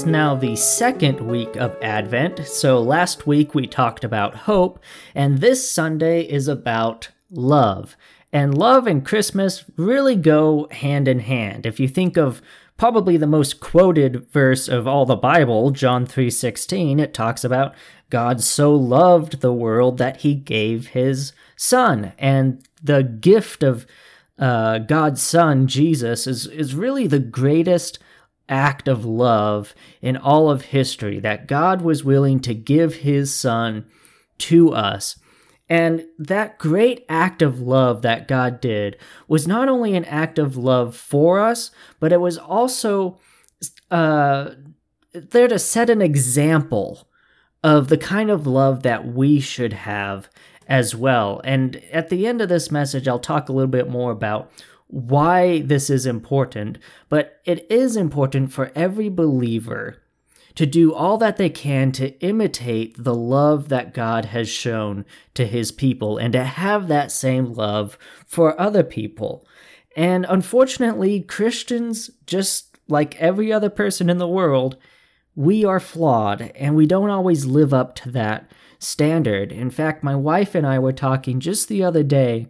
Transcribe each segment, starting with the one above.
is now the second week of Advent. So last week we talked about hope, and this Sunday is about love. And love and Christmas really go hand in hand. If you think of probably the most quoted verse of all the Bible, John 3:16, it talks about God so loved the world that he gave his son. And the gift of uh, God's son, Jesus, is, is really the greatest act of love in all of history that God was willing to give his son to us. And that great act of love that God did was not only an act of love for us, but it was also uh, there to set an example of the kind of love that we should have as well. And at the end of this message, I'll talk a little bit more about why this is important, but it is important for every believer to do all that they can to imitate the love that God has shown to his people and to have that same love for other people. And unfortunately, Christians, just like every other person in the world, we are flawed and we don't always live up to that standard. In fact, my wife and I were talking just the other day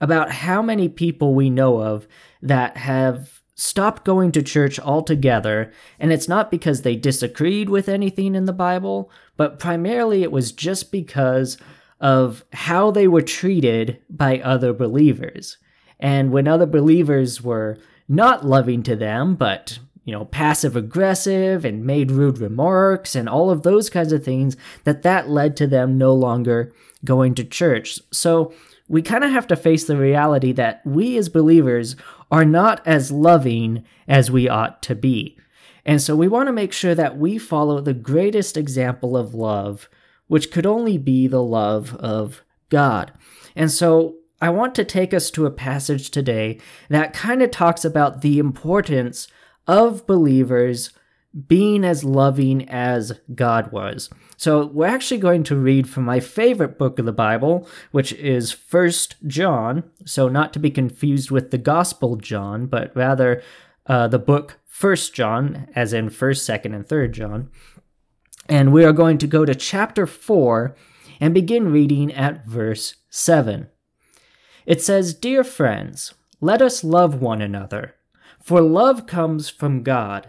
about how many people we know of that have stopped going to church altogether, and it's not because they disagreed with anything in the Bible, but primarily it was just because of how they were treated by other believers. And when other believers were not loving to them, but you know, passive aggressive and made rude remarks and all of those kinds of things, that that led to them no longer going to church. So we kind of have to face the reality that we as believers are not as loving as we ought to be. And so we want to make sure that we follow the greatest example of love, which could only be the love of God. And so I want to take us to a passage today that kind of talks about the importance of believers being as loving as God was. So we're actually going to read from my favorite book of the Bible, which is First John. So not to be confused with the Gospel John, but rather uh, the book First John, as in First, Second, and Third John. And we are going to go to chapter four and begin reading at verse seven. It says, "Dear friends, let us love one another, for love comes from God."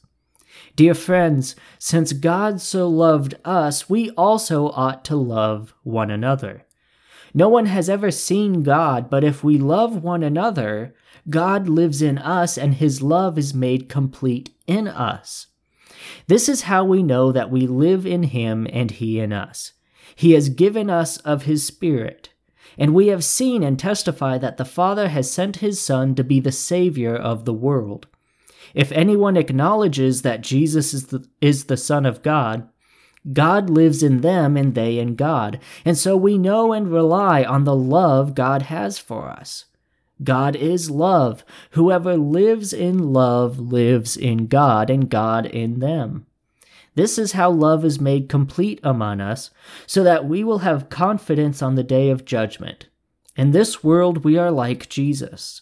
Dear friends, since God so loved us, we also ought to love one another. No one has ever seen God, but if we love one another, God lives in us and his love is made complete in us. This is how we know that we live in him and he in us. He has given us of his Spirit. And we have seen and testify that the Father has sent his Son to be the Savior of the world. If anyone acknowledges that Jesus is the, is the Son of God, God lives in them and they in God. And so we know and rely on the love God has for us. God is love. Whoever lives in love lives in God and God in them. This is how love is made complete among us, so that we will have confidence on the day of judgment. In this world we are like Jesus.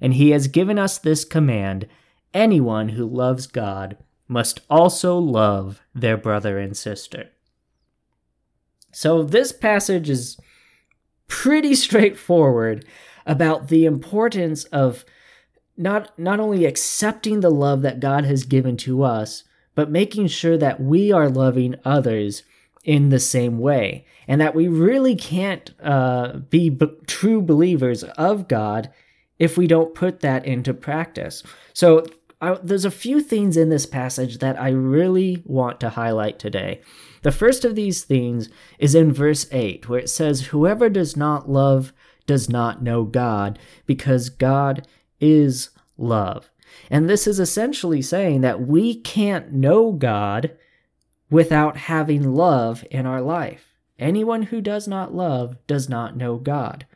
and he has given us this command anyone who loves God must also love their brother and sister. So, this passage is pretty straightforward about the importance of not, not only accepting the love that God has given to us, but making sure that we are loving others in the same way, and that we really can't uh, be b- true believers of God if we don't put that into practice. So, I, there's a few things in this passage that I really want to highlight today. The first of these things is in verse 8, where it says, Whoever does not love does not know God, because God is love. And this is essentially saying that we can't know God without having love in our life. Anyone who does not love does not know God.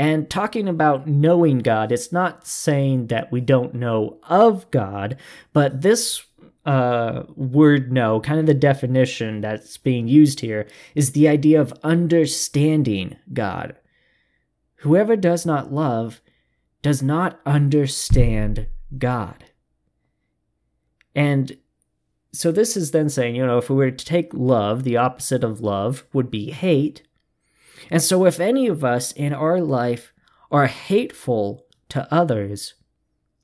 And talking about knowing God, it's not saying that we don't know of God, but this uh, word know, kind of the definition that's being used here, is the idea of understanding God. Whoever does not love does not understand God. And so this is then saying, you know, if we were to take love, the opposite of love would be hate. And so if any of us in our life are hateful to others,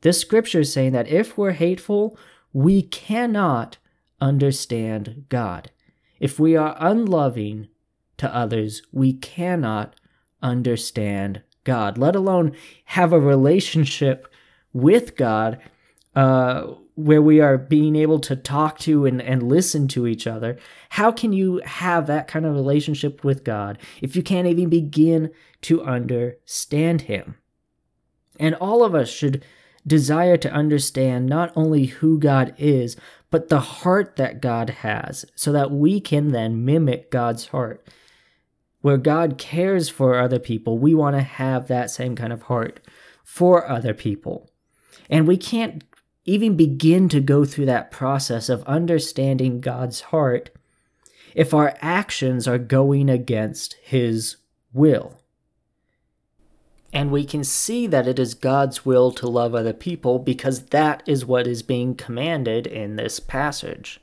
this scripture is saying that if we're hateful, we cannot understand God. If we are unloving to others, we cannot understand God, let alone have a relationship with God uh, where we are being able to talk to and, and listen to each other. How can you have that kind of relationship with God if you can't even begin to understand Him? And all of us should desire to understand not only who God is, but the heart that God has, so that we can then mimic God's heart. Where God cares for other people, we want to have that same kind of heart for other people. And we can't even begin to go through that process of understanding God's heart if our actions are going against His will. And we can see that it is God's will to love other people because that is what is being commanded in this passage.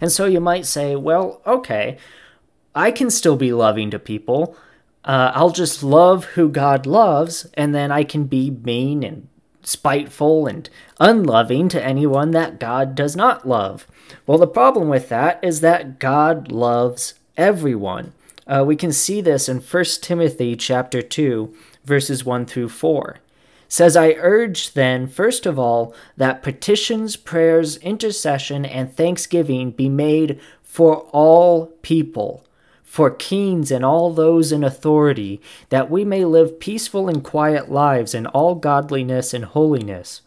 And so you might say, well, okay, I can still be loving to people. Uh, I'll just love who God loves, and then I can be mean and spiteful and unloving to anyone that God does not love. Well, the problem with that is that God loves everyone. Uh, we can see this in 1 Timothy chapter 2, verses 1 through 4. It says, I urge then, first of all, that petitions, prayers, intercession, and thanksgiving be made for all people for kings and all those in authority, that we may live peaceful and quiet lives in all godliness and holiness.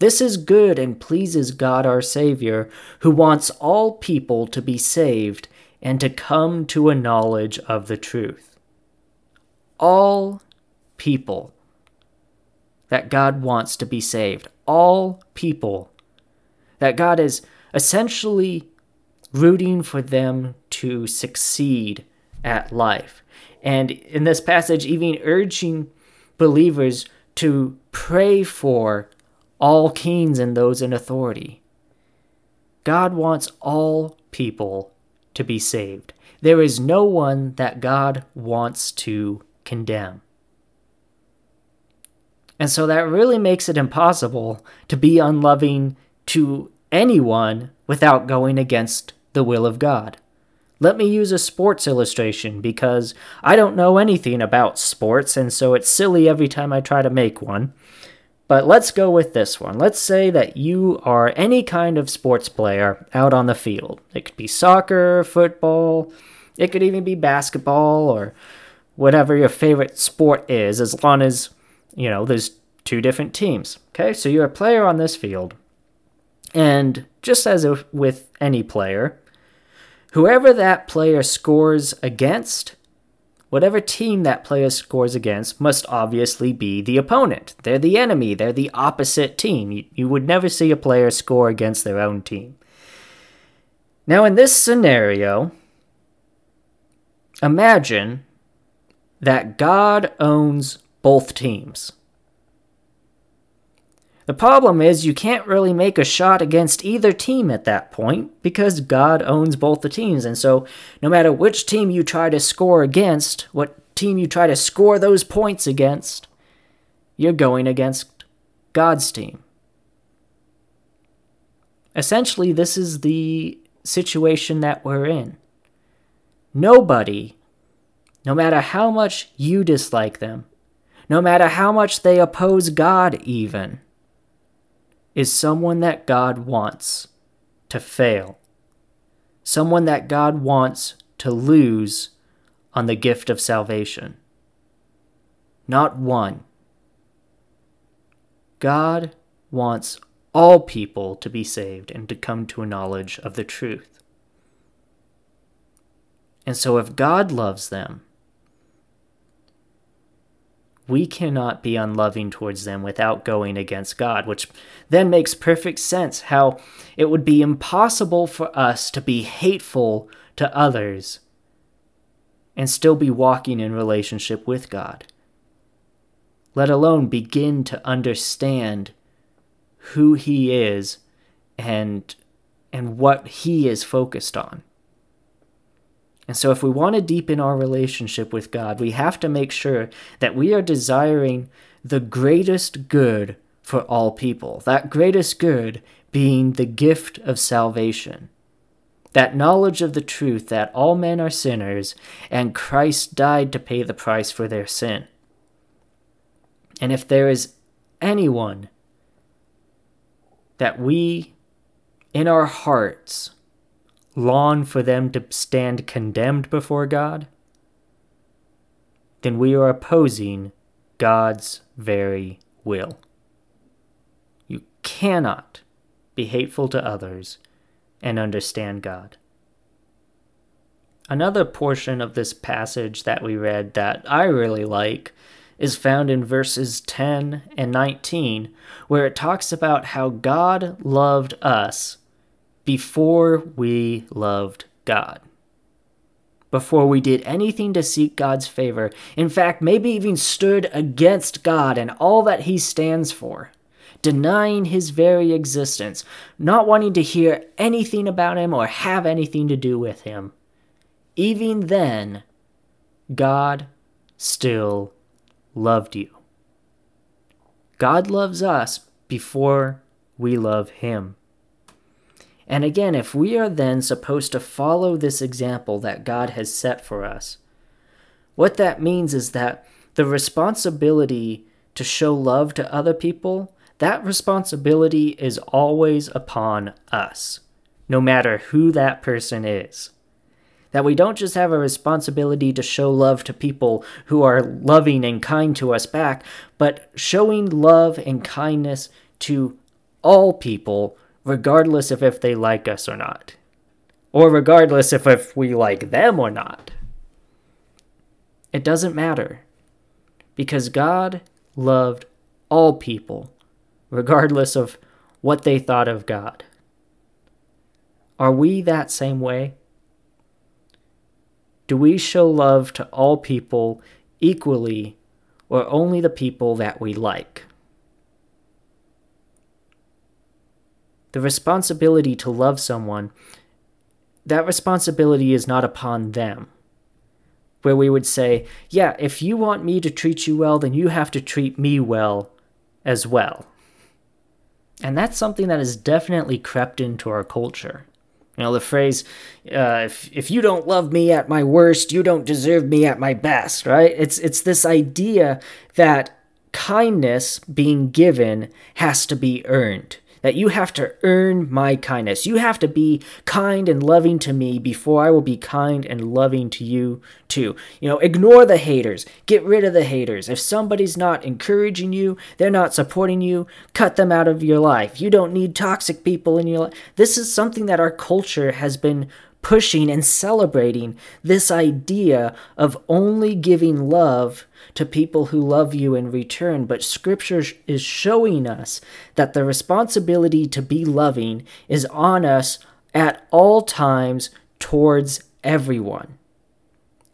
This is good and pleases God our Savior, who wants all people to be saved and to come to a knowledge of the truth. All people that God wants to be saved. All people that God is essentially rooting for them to succeed at life. And in this passage, even urging believers to pray for all kings and those in authority. God wants all people to be saved. There is no one that God wants to condemn. And so that really makes it impossible to be unloving to anyone without going against the will of God. Let me use a sports illustration because I don't know anything about sports, and so it's silly every time I try to make one. But let's go with this one. Let's say that you are any kind of sports player out on the field. It could be soccer, football, it could even be basketball, or whatever your favorite sport is, as long as, you know, there's two different teams. Okay, so you're a player on this field. And just as with any player, Whoever that player scores against, whatever team that player scores against, must obviously be the opponent. They're the enemy, they're the opposite team. You, you would never see a player score against their own team. Now, in this scenario, imagine that God owns both teams. The problem is you can't really make a shot against either team at that point because God owns both the teams. And so no matter which team you try to score against, what team you try to score those points against, you're going against God's team. Essentially, this is the situation that we're in. Nobody, no matter how much you dislike them, no matter how much they oppose God, even, is someone that God wants to fail. Someone that God wants to lose on the gift of salvation. Not one. God wants all people to be saved and to come to a knowledge of the truth. And so, if God loves them, we cannot be unloving towards them without going against God, which then makes perfect sense how it would be impossible for us to be hateful to others and still be walking in relationship with God, let alone begin to understand who He is and, and what He is focused on. And so, if we want to deepen our relationship with God, we have to make sure that we are desiring the greatest good for all people. That greatest good being the gift of salvation. That knowledge of the truth that all men are sinners and Christ died to pay the price for their sin. And if there is anyone that we in our hearts long for them to stand condemned before God, then we are opposing God's very will. You cannot be hateful to others and understand God. Another portion of this passage that we read that I really like is found in verses 10 and 19, where it talks about how God loved us before we loved God. Before we did anything to seek God's favor. In fact, maybe even stood against God and all that He stands for, denying His very existence, not wanting to hear anything about Him or have anything to do with Him. Even then, God still loved you. God loves us before we love Him. And again, if we are then supposed to follow this example that God has set for us, what that means is that the responsibility to show love to other people, that responsibility is always upon us, no matter who that person is. That we don't just have a responsibility to show love to people who are loving and kind to us back, but showing love and kindness to all people regardless of if they like us or not, or regardless of if we like them or not. It doesn't matter because God loved all people, regardless of what they thought of God. Are we that same way? Do we show love to all people equally or only the people that we like? The responsibility to love someone, that responsibility is not upon them. Where we would say, yeah, if you want me to treat you well, then you have to treat me well as well. And that's something that has definitely crept into our culture. You know, the phrase, uh, if, if you don't love me at my worst, you don't deserve me at my best, right? It's, it's this idea that kindness being given has to be earned that you have to earn my kindness. You have to be kind and loving to me before I will be kind and loving to you too. You know, ignore the haters. Get rid of the haters. If somebody's not encouraging you, they're not supporting you, cut them out of your life. You don't need toxic people in your life. This is something that our culture has been pushing and celebrating this idea of only giving love to people who love you in return. But Scripture is showing us that the responsibility to be loving is on us at all times towards everyone.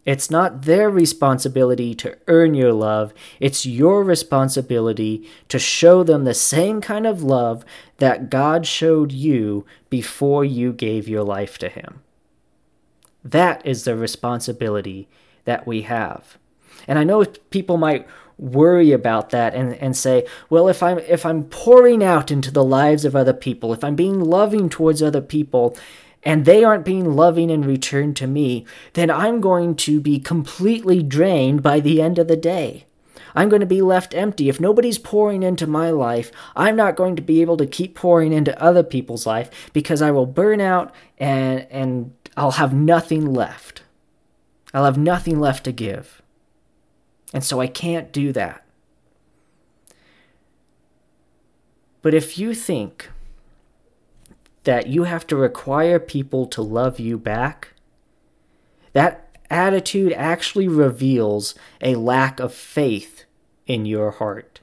It's not their responsibility to earn your love, it's your responsibility to show them the same kind of love that God showed you before you gave your life to Him. That is the responsibility that we have. And I know people might worry about that and, and say, well, if I'm if I'm pouring out into the lives of other people, if I'm being loving towards other people, and they aren't being loving in return to me, then I'm going to be completely drained by the end of the day. I'm going to be left empty. If nobody's pouring into my life, I'm not going to be able to keep pouring into other people's life because I will burn out and and I'll have nothing left. I'll have nothing left to give. And so I can't do that. But if you think that you have to require people to love you back, that attitude actually reveals a lack of faith in your heart.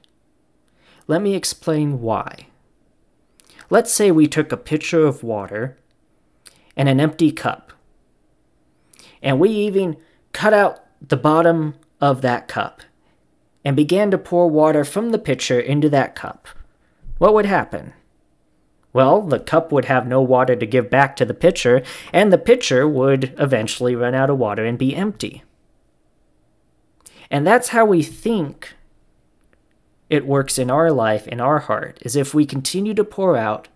Let me explain why. Let's say we took a pitcher of water and an empty cup, and we even cut out the bottom of that cup and began to pour water from the pitcher into that cup. What would happen? Well, the cup would have no water to give back to the pitcher, and the pitcher would eventually run out of water and be empty. And that's how we think it works in our life, in our heart, is if we continue to pour out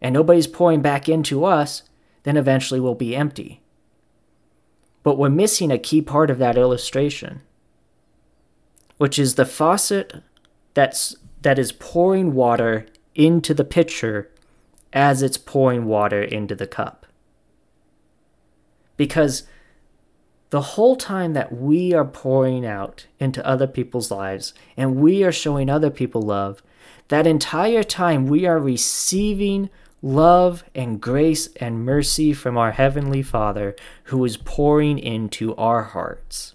and nobody's pouring back into us, then eventually we'll be empty. But we're missing a key part of that illustration, which is the faucet that's that is pouring water into the pitcher as it's pouring water into the cup. Because the whole time that we are pouring out into other people's lives and we are showing other people love, that entire time we are receiving love and grace and mercy from our Heavenly Father who is pouring into our hearts.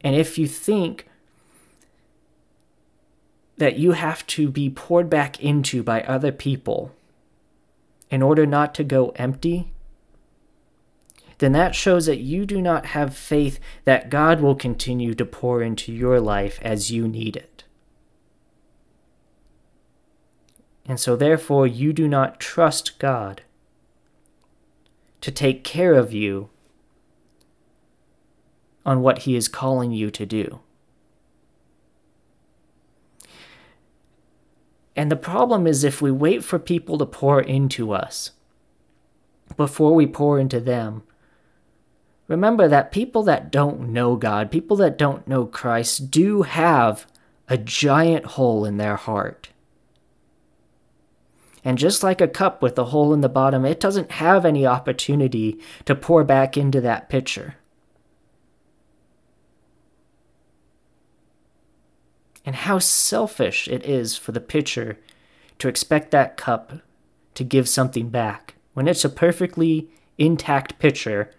And if you think that you have to be poured back into by other people in order not to go empty, then that shows that you do not have faith that God will continue to pour into your life as you need it. And so, therefore, you do not trust God to take care of you on what He is calling you to do. And the problem is if we wait for people to pour into us before we pour into them, remember that people that don't know God, people that don't know Christ, do have a giant hole in their heart. And just like a cup with a hole in the bottom, it doesn't have any opportunity to pour back into that pitcher. and how selfish it is for the pitcher to expect that cup to give something back when it's a perfectly intact pitcher,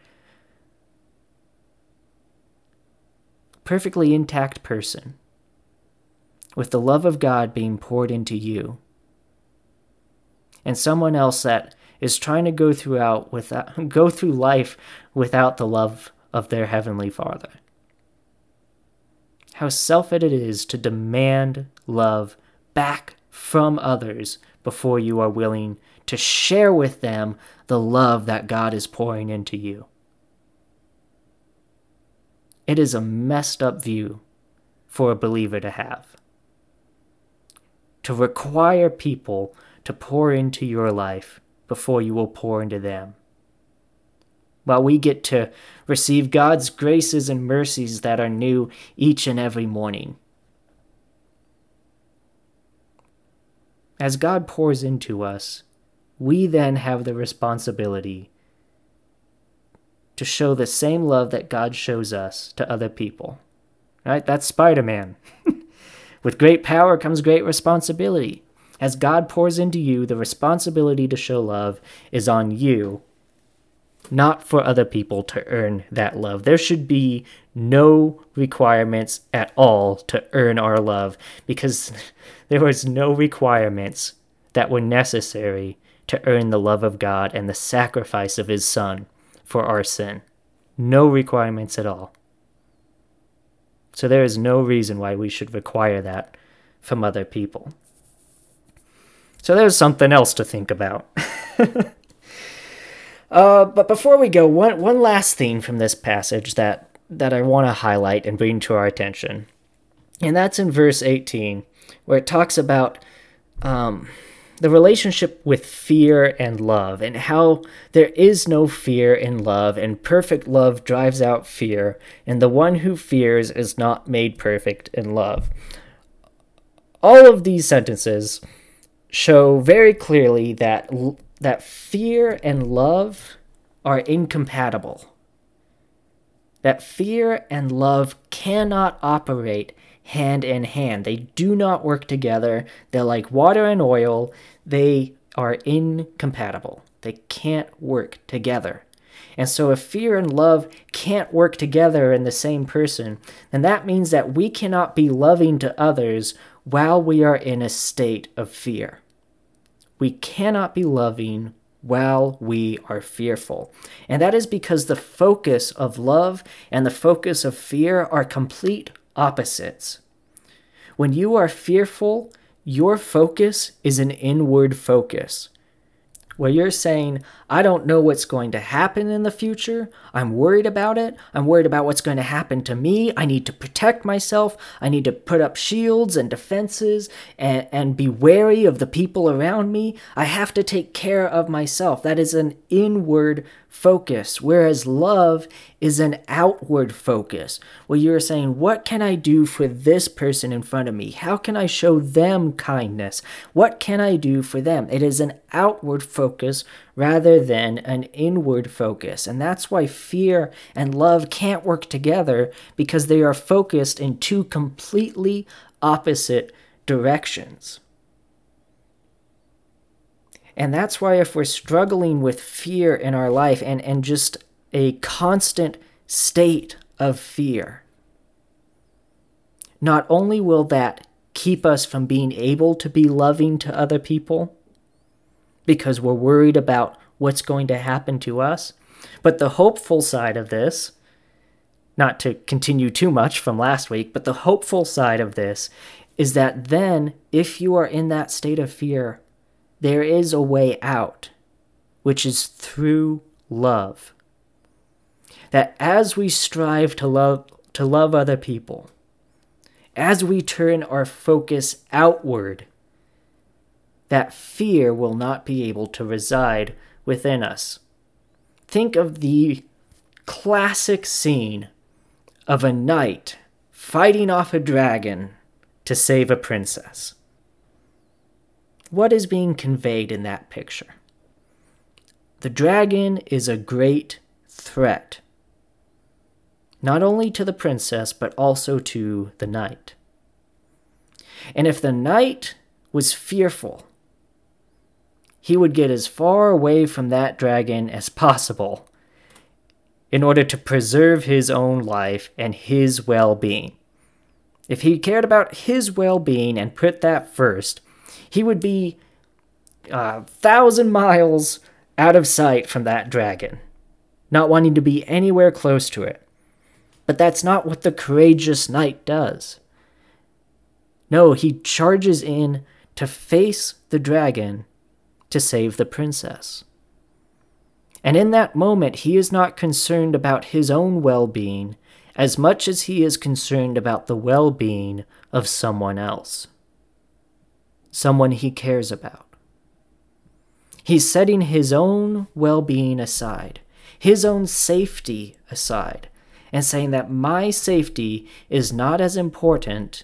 perfectly intact person, with the love of God being poured into you, and someone else that is trying to go throughout without go through life without the love of their heavenly Father how selfish it is to demand love back from others before you are willing to share with them the love that God is pouring into you. It is a messed up view for a believer to have. To require people to pour into your life before you will pour into them while we get to receive God's graces and mercies that are new each and every morning. As God pours into us, we then have the responsibility to show the same love that God shows us to other people. Right? That's Spider Man. With great power comes great responsibility. As God pours into you, the responsibility to show love is on you not for other people to earn that love. There should be no requirements at all to earn our love because there was no requirements that were necessary to earn the love of God and the sacrifice of his son for our sin. No requirements at all. So there is no reason why we should require that from other people. So there's something else to think about. Uh, but before we go, one one last thing from this passage that that I want to highlight and bring to our attention. And that's in verse 18, where it talks about um, the relationship with fear and love, and how there is no fear in love, and perfect love drives out fear, and the one who fears is not made perfect in love. All of these sentences show very clearly that that fear and love are incompatible. That fear and love cannot operate hand in hand. They do not work together. They're like water and oil. They are incompatible. They can't work together. And so, if fear and love can't work together in the same person, then that means that we cannot be loving to others while we are in a state of fear. We cannot be loving while we are fearful. And that is because the focus of love and the focus of fear are complete opposites. When you are fearful, your focus is an inward focus where you're saying, I don't know what's going to happen in the future. I'm worried about it. I'm worried about what's going to happen to me. I need to protect myself. I need to put up shields and defenses and, and be wary of the people around me. I have to take care of myself. That is an inward focus, whereas love is an outward focus, where you're saying, What can I do for this person in front of me? How can I show them kindness? What can I do for them? It is an outward focus rather than an inward focus. And that's why fear and love can't work together because they are focused in two completely opposite directions. And that's why, if we're struggling with fear in our life and, and just a constant state of fear, not only will that keep us from being able to be loving to other people because we're worried about what's going to happen to us, but the hopeful side of this, not to continue too much from last week, but the hopeful side of this is that then, if you are in that state of fear, there is a way out, which is through love. That as we strive to love to love other people, as we turn our focus outward, that fear will not be able to reside within us. Think of the classic scene of a knight fighting off a dragon to save a princess. What is being conveyed in that picture? The dragon is a great threat, not only to the princess, but also to the knight. And if the knight was fearful, he would get as far away from that dragon as possible in order to preserve his own life and his well being. If he cared about his well being and put that first, he would be a thousand miles out of sight from that dragon, not wanting to be anywhere close to it. But that's not what the courageous knight does. No, he charges in to face the dragon to save the princess. And in that moment, he is not concerned about his own well being as much as he is concerned about the well being of someone else someone he cares about. He's setting his own well being aside, his own safety aside, and saying that my safety is not as important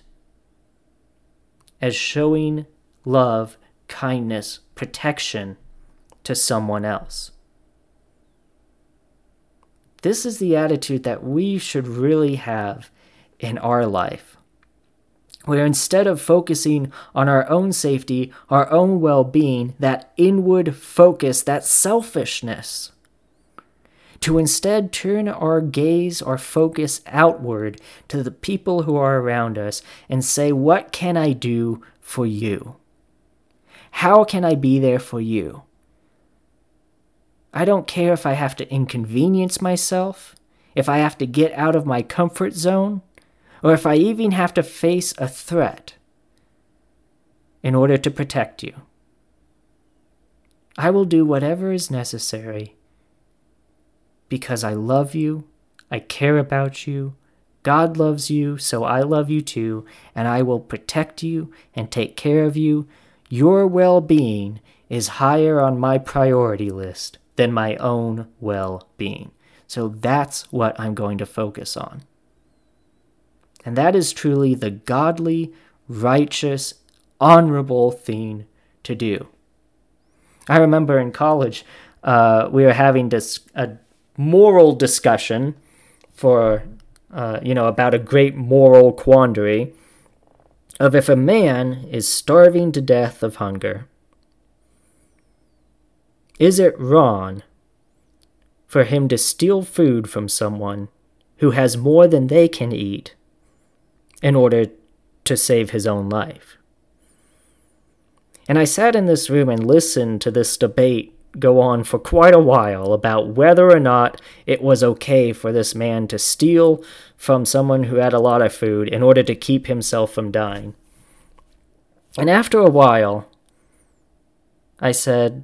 as showing love, kindness, protection to someone else. This is the attitude that we should really have in our life where instead of focusing on our own safety, our own well being, that inward focus, that selfishness, to instead turn our gaze, our focus outward to the people who are around us and say, What can I do for you? How can I be there for you? I don't care if I have to inconvenience myself, if I have to get out of my comfort zone or if I even have to face a threat in order to protect you. I will do whatever is necessary because I love you, I care about you. God loves you, so I love you too, and I will protect you and take care of you. Your well being is higher on my priority list than my own well being. So that's what I'm going to focus on. And that is truly the godly, righteous, honorable thing to do. I remember in college, uh, we were having a moral discussion for, uh, you know, about a great moral quandary of if a man is starving to death of hunger, is it wrong for him to steal food from someone who has more than they can eat in order to save his own life? And I sat in this room and listened to this debate go on for quite a while about whether or not it was okay for this man to steal from someone who had a lot of food in order to keep himself from dying. And after a while, I said,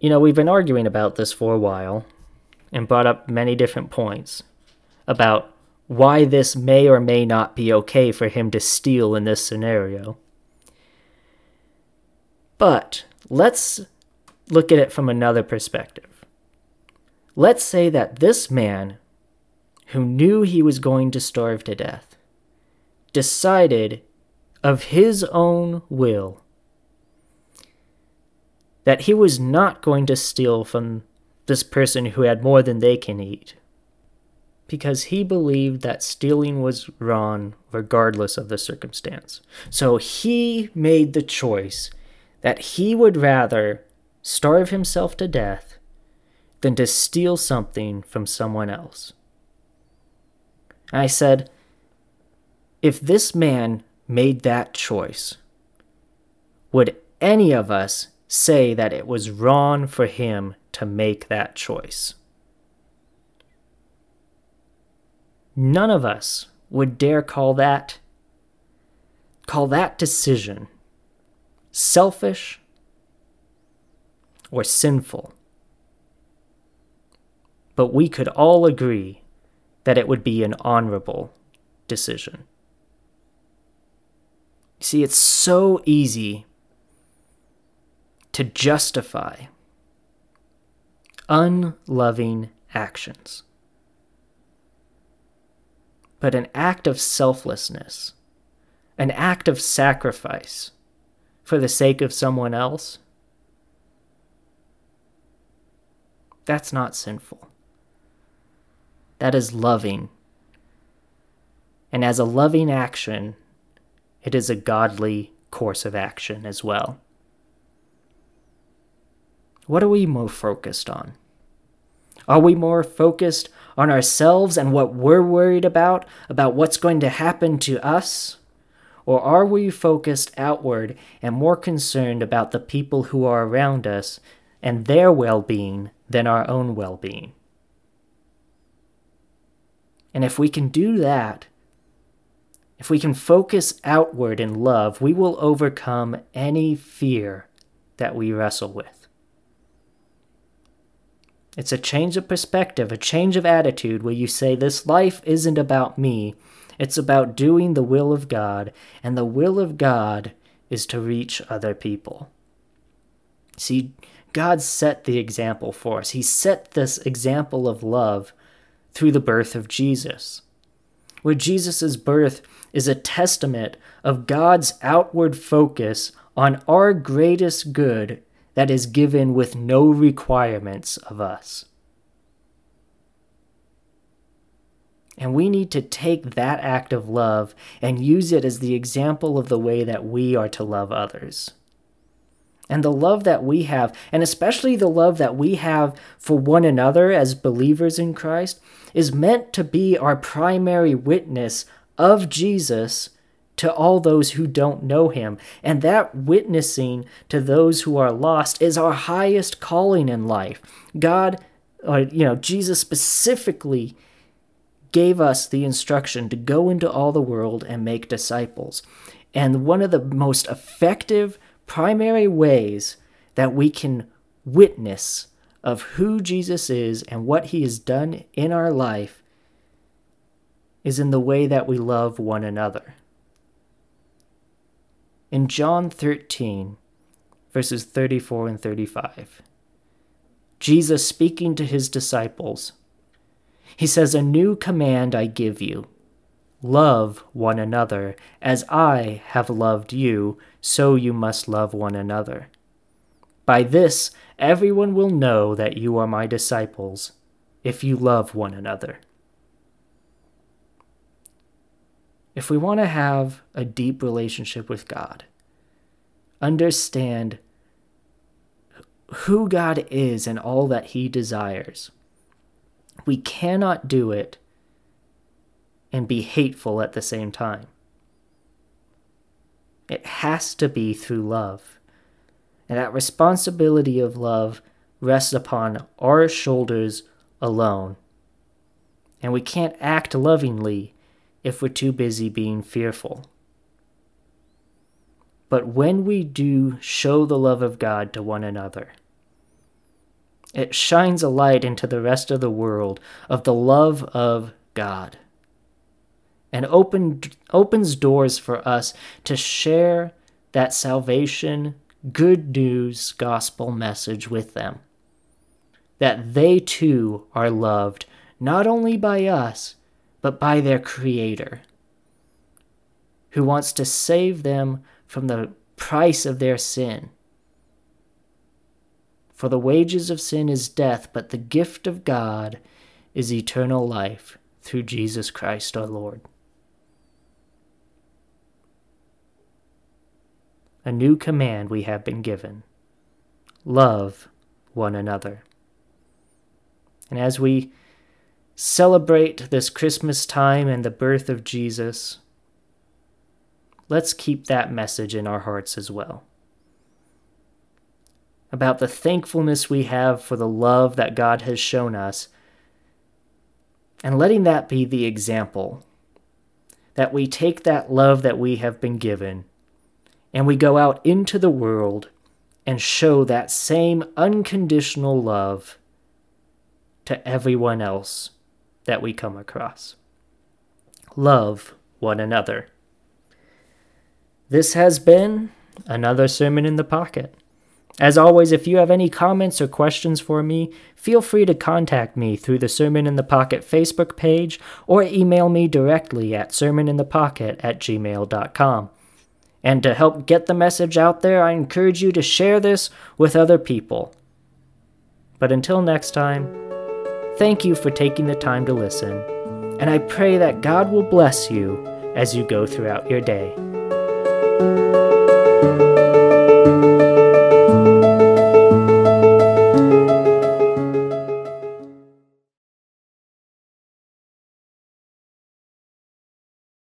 You know, we've been arguing about this for a while and brought up many different points about why this may or may not be okay for him to steal in this scenario. But let's look at it from another perspective. Let's say that this man, who knew he was going to starve to death, decided of his own will that he was not going to steal from this person who had more than they can eat because he believed that stealing was wrong regardless of the circumstance. So he made the choice that he would rather starve himself to death than to steal something from someone else. I said, if this man made that choice, would any of us say that it was wrong for him to make that choice? None of us would dare call that call that decision selfish, or sinful. But we could all agree that it would be an honorable decision. See, it's so easy to justify unloving actions. But an act of selflessness, an act of sacrifice, for the sake of someone else, that's not sinful. That is loving. And as a loving action, it is a godly course of action as well. What are we more focused on? Are we more focused on ourselves and what we're worried about, about what's going to happen to us? Or are we focused outward and more concerned about the people who are around us and their well being than our own well being? And if we can do that, if we can focus outward in love, we will overcome any fear that we wrestle with. It's a change of perspective, a change of attitude where you say, This life isn't about me, it's about doing the will of God, and the will of God is to reach other people. See, God set the example for us. He set this example of love through the birth of Jesus, where Jesus' birth is a testament of God's outward focus on our greatest good that is given with no requirements of us. And we need to take that act of love and use it as the example of the way that we are to love others. And the love that we have, and especially the love that we have for one another as believers in Christ, is meant to be our primary witness of Jesus to all those who don't know him. And that witnessing to those who are lost is our highest calling in life. God, or, you know, Jesus specifically gave us the instruction to go into all the world and make disciples. And one of the most effective primary ways that we can witness of who Jesus is and what he has done in our life is in the way that we love one another. In John 13, verses 34 and 35, Jesus speaking to his disciples, he says, A new command I give you love one another. As I have loved you, so you must love one another. By this, everyone will know that you are my disciples, if you love one another. If we want to have a deep relationship with God, understand who God is and all that He desires, we cannot do it and be hateful at the same time. It has to be through love. And that responsibility of love rests upon our shoulders alone. And we can't act lovingly if we're too busy being fearful. But when we do show the love of God to one another, it shines a light into the rest of the world of the love of God and open, opens doors for us to share that salvation, good news, gospel message with them. That they too are loved, not only by us, but by their Creator, who wants to save them from the price of their sin. For the wages of sin is death, but the gift of God is eternal life through Jesus Christ our Lord. a new command we have been given love one another. And as we celebrate this Christmas time and the birth of Jesus, let's keep that message in our hearts as well. About the thankfulness we have for the love that God has shown us, and letting that be the example that we take that love that we have been given and we go out into the world and show that same unconditional love to everyone else that we come across. Love one another. This has been another Sermon in the Pocket. As always, if you have any comments or questions for me, feel free to contact me through the Sermon in the Pocket Facebook page or email me directly at sermoninthepocket at gmail.com. And to help get the message out there, I encourage you to share this with other people. But until next time, thank you for taking the time to listen, and I pray that God will bless you as you go throughout your day.